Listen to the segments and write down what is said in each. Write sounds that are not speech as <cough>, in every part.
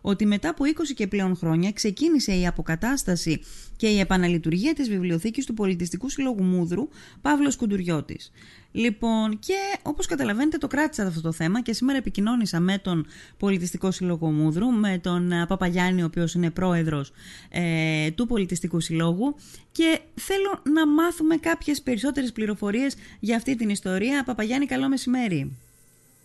ότι μετά από 20 και πλέον χρόνια ξεκίνησε η αποκατάσταση και η επαναλειτουργία της βιβλιοθήκης του Πολιτιστικού Συλλόγου Μούδρου Παύλος Κουντουριώτης. Λοιπόν, και όπως καταλαβαίνετε το κράτησα αυτό το θέμα και σήμερα επικοινώνησα με τον Πολιτιστικό Συλλόγο Μούδρου, με τον ε, Παπαγιάννη, ο οποίος είναι πρόεδρος ε, του Πολιτιστικού Συλλόγου και θέλω να μάθουμε κάποιες περισσότερες πληροφορίες για αυτή την ιστορία. Παπαγιάννη, καλό μεσημέρι.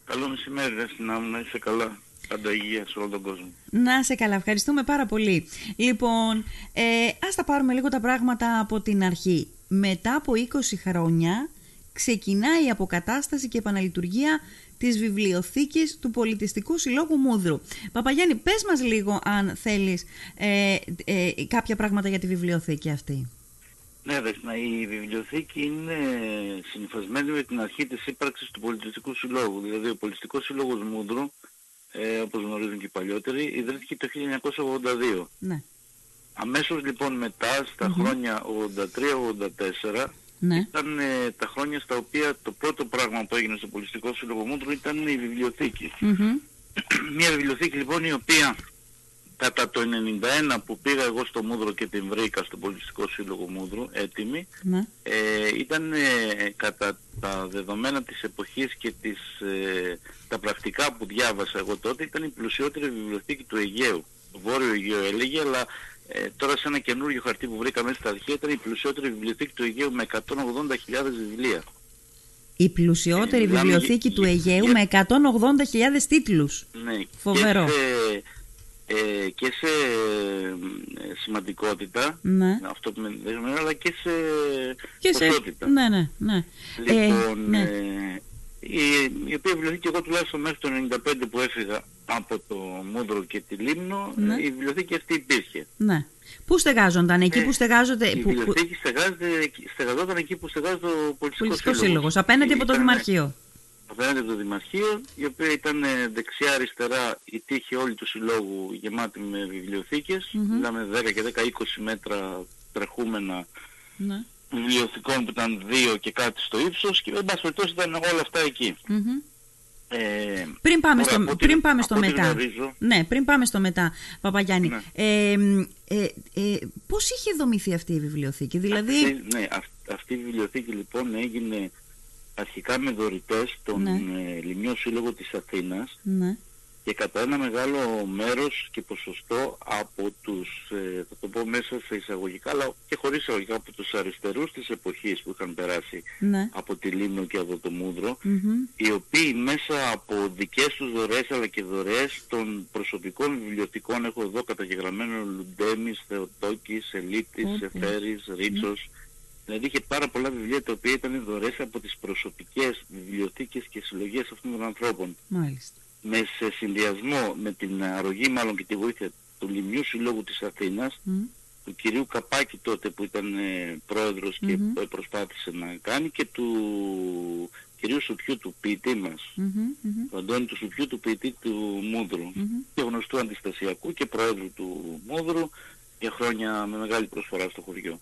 Καλό μεσημέρι, Ρέστινα μου, να είσαι καλά; Πάντα υγεία σε όλο τον κόσμο. Να σε καλά, ευχαριστούμε πάρα πολύ. Λοιπόν, ε, ας τα πάρουμε λίγο τα πράγματα από την αρχή. Μετά από 20 χρόνια ξεκινάει η αποκατάσταση και επαναλειτουργία της βιβλιοθήκης του Πολιτιστικού Συλλόγου Μούδρου. Παπαγιάννη, πες μας λίγο αν θέλεις ε, ε, κάποια πράγματα για τη βιβλιοθήκη αυτή. Ναι, Δεσμά, η βιβλιοθήκη είναι συνυφασμένη με την αρχή της ύπαρξης του Πολιτιστικού Συλλόγου. Δηλαδή ο Πολιτιστικός Σύλλογος Μούδρου, ε, όπως γνωρίζουν και οι παλιότεροι, ιδρύθηκε το 1982. Ναι. Αμέσως λοιπόν μετά, στα χρόνια 83-84, Ναι. ήταν ε, τα χρόνια στα οποία το πρώτο πράγμα που έγινε στο Πολιτιστικό Σύλλογο Μούδρου ήταν η βιβλιοθήκη. Μμμ. Μια βιβλιοθήκη λοιπόν η οποία κατά το 91 που πήγα εγώ στο Μούδρο και την βρήκα στο Πολιτιστικό Σύλλογο Μούδρου έτοιμη Ναι. ε, ήταν ε, κατά τα δεδομένα της εποχής και τις, ε, τα πρακτικά που διάβασα εγώ τότε ήταν η πλουσιότερη βιβλιοθήκη του Αιγαίου. Το Βόρειο Αιγαίο έλεγε, αλλά ε, τώρα σε ένα καινούργιο χαρτί που βρήκα μέσα στα αρχεία ήταν η πλουσιότερη βιβλιοθήκη του Αιγαίου με 180.000 βιβλία. Η πλουσιότερη Ε, μιλάμε βιβλιοθήκη για- του για- Αιγαίου για- με 180.000 τίτλους. Ναι, Φοβερό. Και σε, ε, και σε ε, σημαντικότητα, Ναι. αυτό που με ενδιαφέρει, αλλά και σε Και σε... ποσότητα. Ναι, ναι, ναι. Λοιπόν, ε, ναι. ε, η, η οποία βιβλιοθήκη εγώ τουλάχιστον μέχρι το 95 που έφυγα από το Μούδρο και τη Λίμνο, Ναι. ε, η βιβλιοθήκη αυτή υπήρχε. ναι. Πού στεγάζονταν, εκεί Ε, που στεγάζονται... Η που, που, βιβλιοθήκη στεγάζεται, στεγαζόταν εκεί που στεγάζεται ο Πολιτιστικός Πολιτιστικός Σύλλογος. Σύλλογος, απέναντι από το Ήταν, Δημαρχείο. Απέναντι από το Δημαρχείο, η οποία ήταν ε, δεξιά-αριστερά η τύχη όλη του συλλόγου γεμάτη με βιβλιοθήκες. Μμμ. Μιλάμε 10 και 10-20 μέτρα τρεχούμενα Ναι. βιβλιοθηκών που ήταν δύο και κάτι στο ύψος και εν πάση περιπτώσει ήταν όλα αυτά εκεί. Μμμ. Ε, Πριν πάμε, τώρα, στο, από ό,τι- πριν πάμε στο από ό,τι μετά. γνωρίζω, Ναι, πριν πάμε στο μετά, Παπαγιάννη. Ναι. Ε, ε, ε, πώς είχε δομηθεί αυτή η βιβλιοθήκη, δηλαδή... αυτή, ναι, αυ- αυτή η βιβλιοθήκη λοιπόν έγινε αρχικά με δωρητές τον Ναι. ε, Λιμιό Σύλλογο της Αθήνας Ναι. και κατά ένα μεγάλο μέρος και ποσοστό από τους, ε, θα το πω μέσα σε εισαγωγικά, αλλά και χωρίς εισαγωγικά, από τους αριστερούς της εποχής που είχαν περάσει Ναι. από τη Λίμνο και από το Μούδρο, Μμμ. οι οποίοι μέσα από δικές τους δωρεές αλλά και δωρεές των προσωπικών βιβλιοθηκών έχω εδώ καταγεγραμμένο Λουντέμης, Θεοτόκης, Ελύτης, Οκ. Σεφέρης, Ρίτσος δηλαδή είχε πάρα πολλά βιβλία τα οποία ήταν δωρεές από τις προσωπικές βιβλιοθήκες και συλλογές αυτών των ανθρώπων Μάλιστα. με σε συνδυασμό με την αρωγή μάλλον και τη βοήθεια του Λιμιού Συλλόγου της Αθήνας Μμ. του κυρίου Καπάκη τότε που ήταν ε, πρόεδρος και Μμμ. ε, προσπάθησε να κάνει και του κυρίου Σουπιού του ποιητή μας Μμμ. Μμμ. του Αντώνη του Σουπιού του ποιητή του Μούδρου Μμμ. και γνωστού αντιστασιακού και πρόεδρου του Μούδρου για χρόνια με μεγάλη προσφορά στο χωριό.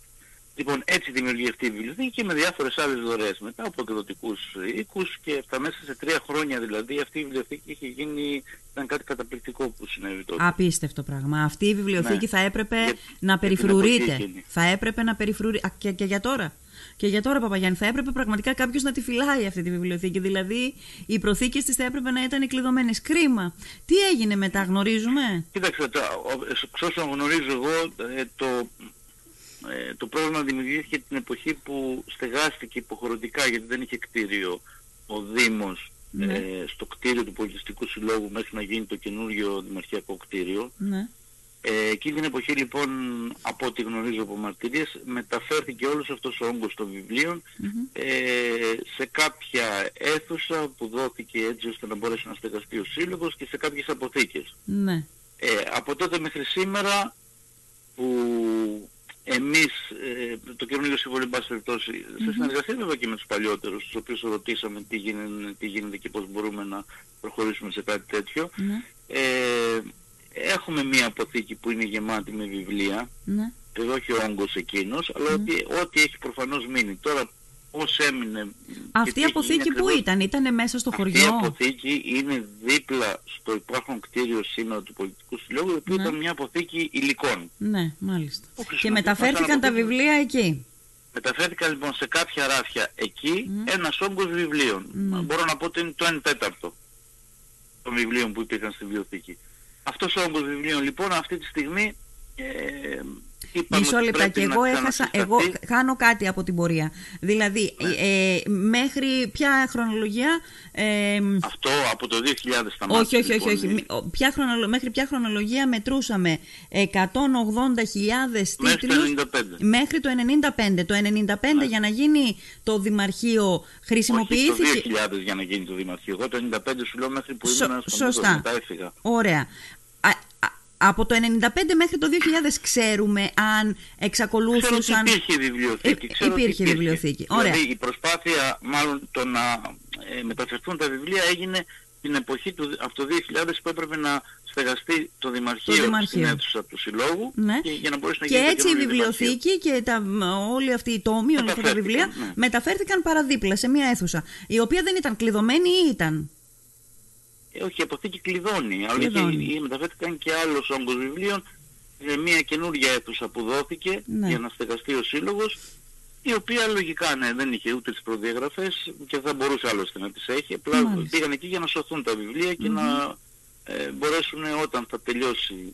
Λοιπόν, έτσι δημιουργεί αυτή η βιβλιοθήκη και με διάφορες άλλες δωρεές μετά από εκδοτικούς οίκους και αυτά μέσα σε τρία χρόνια δηλαδή αυτή η βιβλιοθήκη είχε γίνει, ήταν κάτι καταπληκτικό που συνέβη τότε. Απίστευτο πράγμα. Αυτή η βιβλιοθήκη Ναι. θα έπρεπε Για- να για την περιφρουρείται. εποχή εκείνη. Θα έπρεπε να περιφρουρείται. Και, και για τώρα. Και για τώρα, Παπαγιάννη, θα έπρεπε πραγματικά κάποιο να τη φυλάει αυτή τη βιβλιοθήκη. Δηλαδή, οι προθήκε τη θα έπρεπε να ήταν κλειδωμένε. Κρίμα. Τι έγινε μετά, γνωρίζουμε. Κοίταξε, το, ο- εξ όσων γνωρίζω εγώ, ε, το, ε, το πρόβλημα δημιουργήθηκε την εποχή που στεγάστηκε υποχρεωτικά γιατί δεν είχε κτίριο ο Δήμος Ναι. ε, στο κτίριο του Πολιτιστικού Συλλόγου μέχρι να γίνει το καινούργιο δημαρχιακό κτίριο. Ναι. Ε, εκείνη την εποχή λοιπόν, από ό,τι γνωρίζω από μαρτυρίες, μεταφέρθηκε όλος αυτός ο όγκος των βιβλίων Μμμ. ε, σε κάποια αίθουσα που δόθηκε έτσι ώστε να μπορέσει να στεγαστεί ο Σύλλογος και σε κάποιες αποθήκες. Ναι. Ε, από τότε μέχρι σήμερα που εμείς, ε, το καινούργιο συμβόλαιο, εν πάση περιπτώσει, σε συνεργασία βέβαια και με τους παλιότερους, τους οποίους ρωτήσαμε τι γίνεται, τι γίνεται και πώς μπορούμε να προχωρήσουμε σε κάτι τέτοιο, Ναι. ε, έχουμε μία αποθήκη που είναι γεμάτη με βιβλία, Ναι. εδώ όχι ο όγκος εκείνος, αλλά ότι, ό,τι έχει προφανώς μείνει. Τώρα, πώς έμεινε. Αυτή η αποθήκη που ήταν, ήταν μέσα στο χωριό. Αυτή η αποθήκη είναι δίπλα στο υπάρχον κτίριο σήμερα του Πολιτικού Συλλόγου, που ναι. ήταν μια αποθήκη υλικών. Ναι, μάλιστα. Και μεταφέρθηκαν τα βιβλία εκεί; Μεταφέρθηκαν λοιπόν σε κάποια ράφια εκεί mm. ένας όγκος βιβλίων. Μπορώ να πω ότι είναι το 1 τέταρτο των βιβλίων που υπήρχαν στη βιβλιοθήκη. Αυτός ο όγκος βιβλίων λοιπόν αυτή τη στιγμή ε, Μισό λεπτά εγώ, έχασα, εγώ χάνω κάτι από την πορεία. Δηλαδή, ναι. ε, μέχρι ποια χρονολογία... Ε, Αυτό από το 2000 στα Όχι, όχι, όχι. όχι. Λοιπόν, ποια χρονολο... Μέχρι ποια χρονολογία μετρούσαμε 180.000 τίτλους... Μέχρι το 95. Το 95 ναι. για να γίνει το Δημαρχείο χρησιμοποιήθηκε... Όχι το 2000 για να γίνει το Δημαρχείο. Εγώ το 95 σου λέω μέχρι που ήμουν στο Σωστά. Ωραία από το 1995 μέχρι το 2000 ξέρουμε αν εξακολούθησαν... Ξέρω ότι υπήρχε βιβλιοθήκη. Ε, ξέρω υπήρχε, υπήρχε βιβλιοθήκη. Ωραία. Δηλαδή η προσπάθεια μάλλον το να ε, μεταφερθούν τα βιβλία έγινε την εποχή του, από το 2000 που έπρεπε να στεγαστεί το Δημαρχείο, το Δημαρχείο. στην αίθουσα του Συλλόγου ναι. και, για να μπορέσει να και γίνει έτσι η βιβλιοθήκη και τα, όλοι αυτοί οι τόμοι, όλα αυτά τα βιβλία ναι. μεταφέρθηκαν παραδίπλα σε μια αίθουσα η οποία δεν ήταν κλειδωμένη ή ήταν; Ε, όχι, η αποθήκη κλειδώνει. Αλλά και, μεταφέρθηκαν και άλλος όγκος βιβλίων σε μια καινούργια αίθουσα που δόθηκε ναι. για να στεγαστεί ο σύλλογος η οποία λογικά ναι, δεν είχε ούτε τις προδιαγραφές και θα μπορούσε άλλωστε να τις έχει. Απλά Μάλιστα. πήγαν εκεί για να σωθούν τα βιβλία και να ε, μπορέσουν όταν θα τελειώσει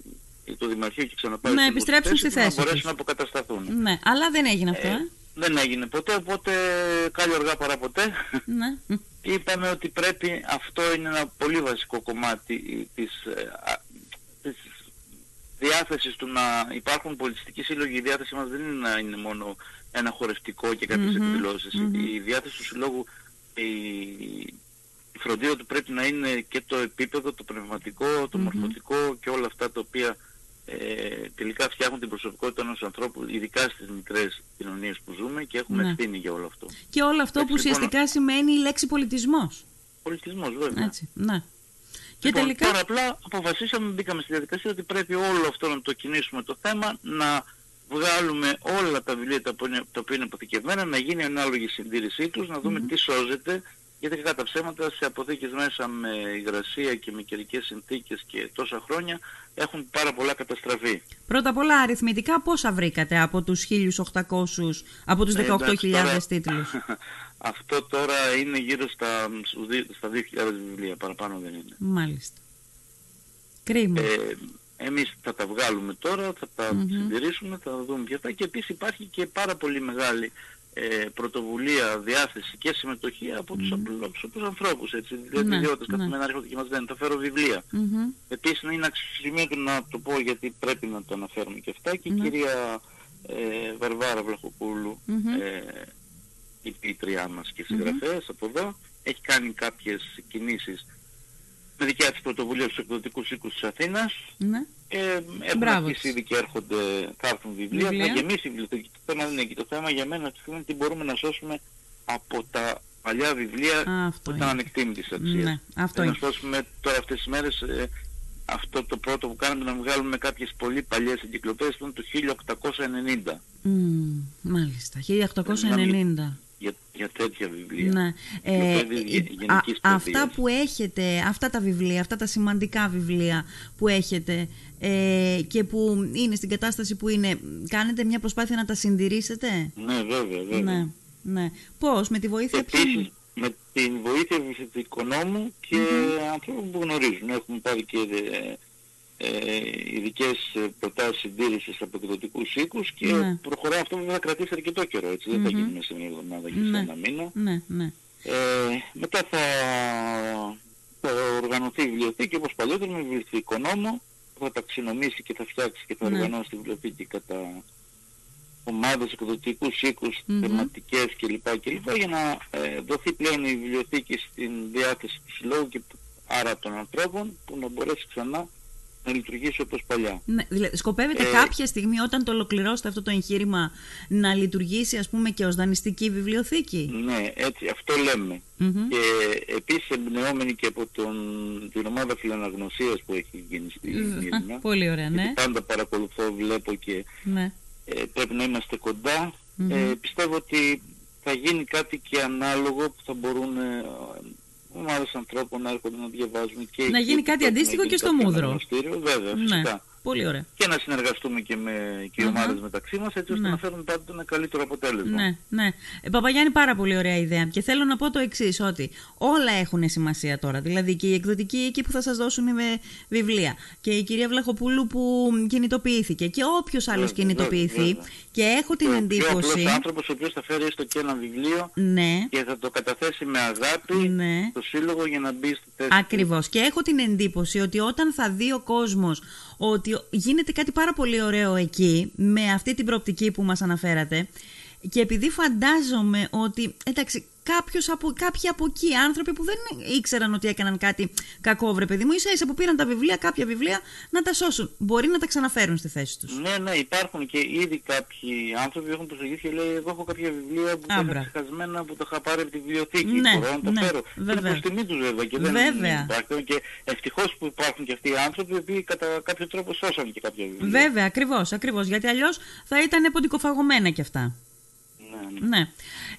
το Δημαρχείο και ξαναπάει να επιστρέψουν στη θέση να μπορέσουν να αποκατασταθούν. Ναι, αλλά δεν έγινε αυτό. Ε, ε. Δεν έγινε ποτέ, οπότε κάλλιο αργά παρά ποτέ. Ναι. Είπαμε ότι πρέπει, αυτό είναι ένα πολύ βασικό κομμάτι της, ε, της διάθεσης του να υπάρχουν πολιτιστικοί σύλλογοι. Η διάθεση μας δεν είναι να είναι μόνο ένα χορευτικό και κάποιες mm εκδηλωσεις Η διάθεση του συλλόγου, η, η φροντίδα του πρέπει να είναι και το επίπεδο, το πνευματικό, το μορφωτικό και όλα αυτά τα οποία ε, τελικά φτιάχνουν την προσωπικότητα ενός ανθρώπου, ειδικά στις μικρές κοινωνίες που ζούμε και έχουμε ναι. ευθύνη για όλο αυτό. Και όλο αυτό που λοιπόν, ουσιαστικά σημαίνει η λέξη πολιτισμός. Πολιτισμός βέβαια. Έτσι, ναι. Και λοιπόν, τελικά... Τώρα απλά αποφασίσαμε, μπήκαμε στη διαδικασία ότι πρέπει όλο αυτό να το κινήσουμε το θέμα, να βγάλουμε όλα τα βιβλία τα οποία είναι αποθηκευμένα, να γίνει ανάλογη συντήρησή τους, να δούμε τι σώζεται, γιατί κατά τα ψέματα σε αποθήκες μέσα με υγρασία και με καιρικές συνθήκες και τόσα χρόνια έχουν πάρα πολλά καταστραφεί. Πρώτα απ' όλα αριθμητικά πόσα βρήκατε από τους 1.800, από τους 18.000 ε, τίτλους; <laughs> Αυτό τώρα είναι γύρω στα, στα 2.000 βιβλία, παραπάνω δεν είναι. Μάλιστα. Κρίμα. Ε, εμείς θα τα βγάλουμε τώρα, θα τα mm συντηρήσουμε, θα δούμε ποια θα και επίσης υπάρχει και πάρα πολύ μεγάλη ε, πρωτοβουλία, διάθεση και συμμετοχή από τους, mm. απλούς ανθρώπους, έτσι, δηλαδή ναι, ιδιώτες ναι. καθημερινά έρχονται και μας λένε, θα φέρω βιβλία. Mm-hmm. Επίσης είναι αξιοσημείωτο να το πω γιατί πρέπει να το αναφέρουμε και αυτά και η ναι. κυρία ε, Βαρβάρα Βλαχοπούλου, mm-hmm. ε, η πίτριά μας και συγγραφέας mm-hmm. από εδώ, έχει κάνει κάποιες κινήσεις με δικιά της πρωτοβουλία στους εκδοτικούς οίκους της Αθήνας. Ναι. Ε, έχουν αρχίσει ήδη και έρχονται, θα έρθουν βιβλία. βιβλία. Θα γεμίσει η βιβλιοθήκη. Το θέμα δεν είναι εκεί. Το θέμα για μένα είναι τι μπορούμε να σώσουμε από τα παλιά βιβλία Α, που ήταν ανεκτήμητης αξίας. Ναι, αυτό να σώσουμε τώρα αυτές τις μέρες ε, αυτό το πρώτο που κάναμε να βγάλουμε κάποιες πολύ παλιές εγκυκλοπαίδειες ήταν το 1890. Mm, μάλιστα, 1890 για, για τέτοια βιβλία. Ναι. Ε, α, αυτά που έχετε, αυτά τα βιβλία, αυτά τα σημαντικά βιβλία που έχετε ε, και που είναι στην κατάσταση που είναι, κάνετε μια προσπάθεια να τα συντηρήσετε; Ναι, βέβαια, βέβαια. Ναι, ναι. Πώς, με τη βοήθεια Επίσης, με την βοήθεια του οικονόμου και mm-hmm. ανθρώπων που γνωρίζουν. Έχουμε πάρει και ε, ε, ειδικές ε, προτάσεις συντήρησης από εκδοτικούς οίκους και ναι. προχωράει αυτό που θα κρατήσει αρκετό καιρό, έτσι. Δεν θα γίνει μέσα σε μια εβδομάδα και ναι. σε ένα μήνα. Ναι, ναι. Ε, μετά θα, θα οργανωθεί η βιβλιοθήκη όπως παλιότερα με βιβλιοθήκο νόμο θα ταξινομήσει και θα φτιάξει και θα ναι. οργανώσει τη βιβλιοθήκη κατά ομάδες, εκδοτικούς οίκους, mm-hmm. θεματικές κλπ. κλπ. για να ε, δοθεί πλέον η βιβλιοθήκη στην διάθεση του συλλόγου και άρα των ανθρώπων που να μπορέσει ξανά να λειτουργήσει όπως παλιά. Ναι, δηλαδή, σκοπεύετε ε, κάποια στιγμή όταν το ολοκληρώσετε αυτό το εγχείρημα να λειτουργήσει ας πούμε και ως δανειστική βιβλιοθήκη; Ναι, έτσι, αυτό λέμε. Και επίσης εμπνεόμενοι και από τον, την ομάδα φιλαναγνωσίας που έχει γίνει στη Μύρνα. Πολύ ωραία, ναι. Πάντα παρακολουθώ, βλέπω και ναι. ε, πρέπει να είμαστε κοντά. Ε, πιστεύω ότι θα γίνει κάτι και ανάλογο που θα μπορούν ε, ομάδες ανθρώπων να έρχονται να διαβάζουν και Να γίνει κάτι αντίστοιχο και στο Μούδρο. Βέβαια, ναι. φυσικά. Πολύ ωραία. Και να συνεργαστούμε και με και οι ομάδες μεταξύ μας έτσι ώστε ναι. να φέρουν πάντοτε ένα καλύτερο αποτέλεσμα. Ναι, ναι. Ε, Παπαγιάννη, πάρα πολύ ωραία ιδέα. Και θέλω να πω το εξής ότι όλα έχουν σημασία τώρα. Δηλαδή και η εκδοτική εκεί που θα σας δώσουν με βιβλία και η κυρία Βλαχοπούλου που κινητοποιήθηκε και όποιος άλλος κινητοποιηθεί. Και έχω την εντύπωση. Ο άνθρωπος ο οποίος θα φέρει έστω και ένα βιβλίο ναι. και θα το καταθέσει με αγάπη ναι. στο σύλλογο για να μπει στη θέση. Ακριβώς. Και έχω την εντύπωση ότι όταν θα δει ο κόσμος ότι γίνεται κάτι πάρα πολύ ωραίο εκεί με αυτή την προοπτική που μας αναφέρατε. Και επειδή φαντάζομαι ότι εντάξει κάποιος από, κάποιοι από εκεί άνθρωποι που δεν ήξεραν ότι έκαναν κάτι κακό βρε παιδί μου. Ίσα ίσα που πήραν τα βιβλία, κάποια βιβλία να τα σώσουν. Μπορεί να τα ξαναφέρουν στη θέση τους. Ναι, ναι, υπάρχουν και ήδη κάποιοι άνθρωποι που έχουν προσεγγίσει και λέει εγώ έχω κάποια βιβλία που είναι ξεχασμένα που τα είχα πάρει από τη βιβλιοθήκη. Ναι, μπορώ να τα ναι, φέρω βέβαια. είναι προς τιμή τους βέβαια και δεν βέβαια. υπάρχουν. Και ευτυχώς που υπάρχουν και αυτοί οι άνθρωποι που κατά κάποιο τρόπο σώσαν και κάποια βιβλία. Βέβαια, ακριβώς, ακριβώς. Γιατί αλλιώς θα ήταν ποντικοφαγωμένα κι αυτά ναι. ναι.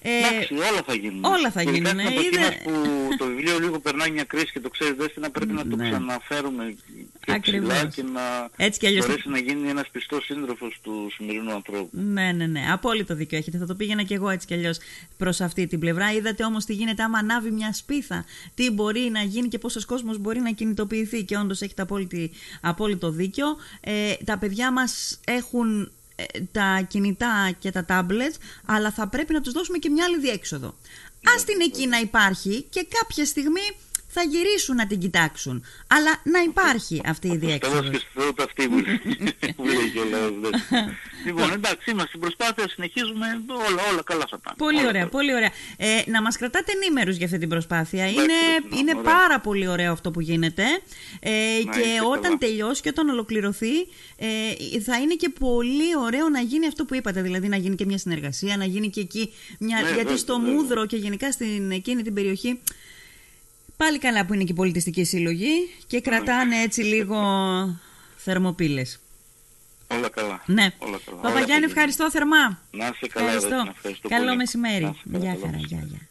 Ε, Εντάξει, όλα θα γίνουν. Όλα θα γίνουν. Είναι είδε... που το βιβλίο λίγο περνάει μια κρίση και το ξέρεις δεν να πρέπει να το ναι. ξαναφέρουμε πιο ψηλά και να Έτσι κι αλλιώς... μπορέσει να γίνει ένας πιστός σύντροφος του σημερινού ανθρώπου. Ναι, ναι, ναι. Απόλυτο δίκιο έχετε. Θα το πήγαινα κι εγώ έτσι κι αλλιώς προς αυτή την πλευρά. Είδατε όμως τι γίνεται άμα ανάβει μια σπίθα. Τι μπορεί να γίνει και πόσος κόσμος μπορεί να κινητοποιηθεί. Και όντως έχετε απόλυτο δίκιο. Ε, τα παιδιά μας έχουν ε, τα κινητά και τα tablets, αλλά θα πρέπει να τους δώσουμε και μια άλλη διέξοδο. Ας την εκεί να υπάρχει και κάποια στιγμή θα γυρίσουν να την κοιτάξουν. Αλλά να υπάρχει αυτή η διέξοδος. και στο αυτή που λέει Λοιπόν, εντάξει, είμαστε στην προσπάθεια, συνεχίζουμε, όλα, όλα καλά θα πάνε. Πολύ ωραία, πολύ ωραία. Ε, να μας κρατάτε ενήμερους για αυτή την προσπάθεια. Είναι, είναι πάρα πολύ ωραίο αυτό που γίνεται. Ε, και όταν τελειώσει και όταν ολοκληρωθεί, ε, θα είναι και πολύ ωραίο να γίνει αυτό που είπατε. Δηλαδή να γίνει και μια συνεργασία, να γίνει και εκεί μια... Ναι, γιατί στο Μούδρο και γενικά στην εκείνη την περιοχή Πάλι καλά που είναι και η πολιτιστική συλλογή και κρατάνε έτσι λίγο θερμοπύλες. Όλα καλά. Ναι. Όλα καλά. Παπαγιάννη, ευχαριστώ θερμά. Να είσαι καλά. Ευχαριστώ. Καλό μεσημέρι. Γεια χαρά. Γεια, γεια.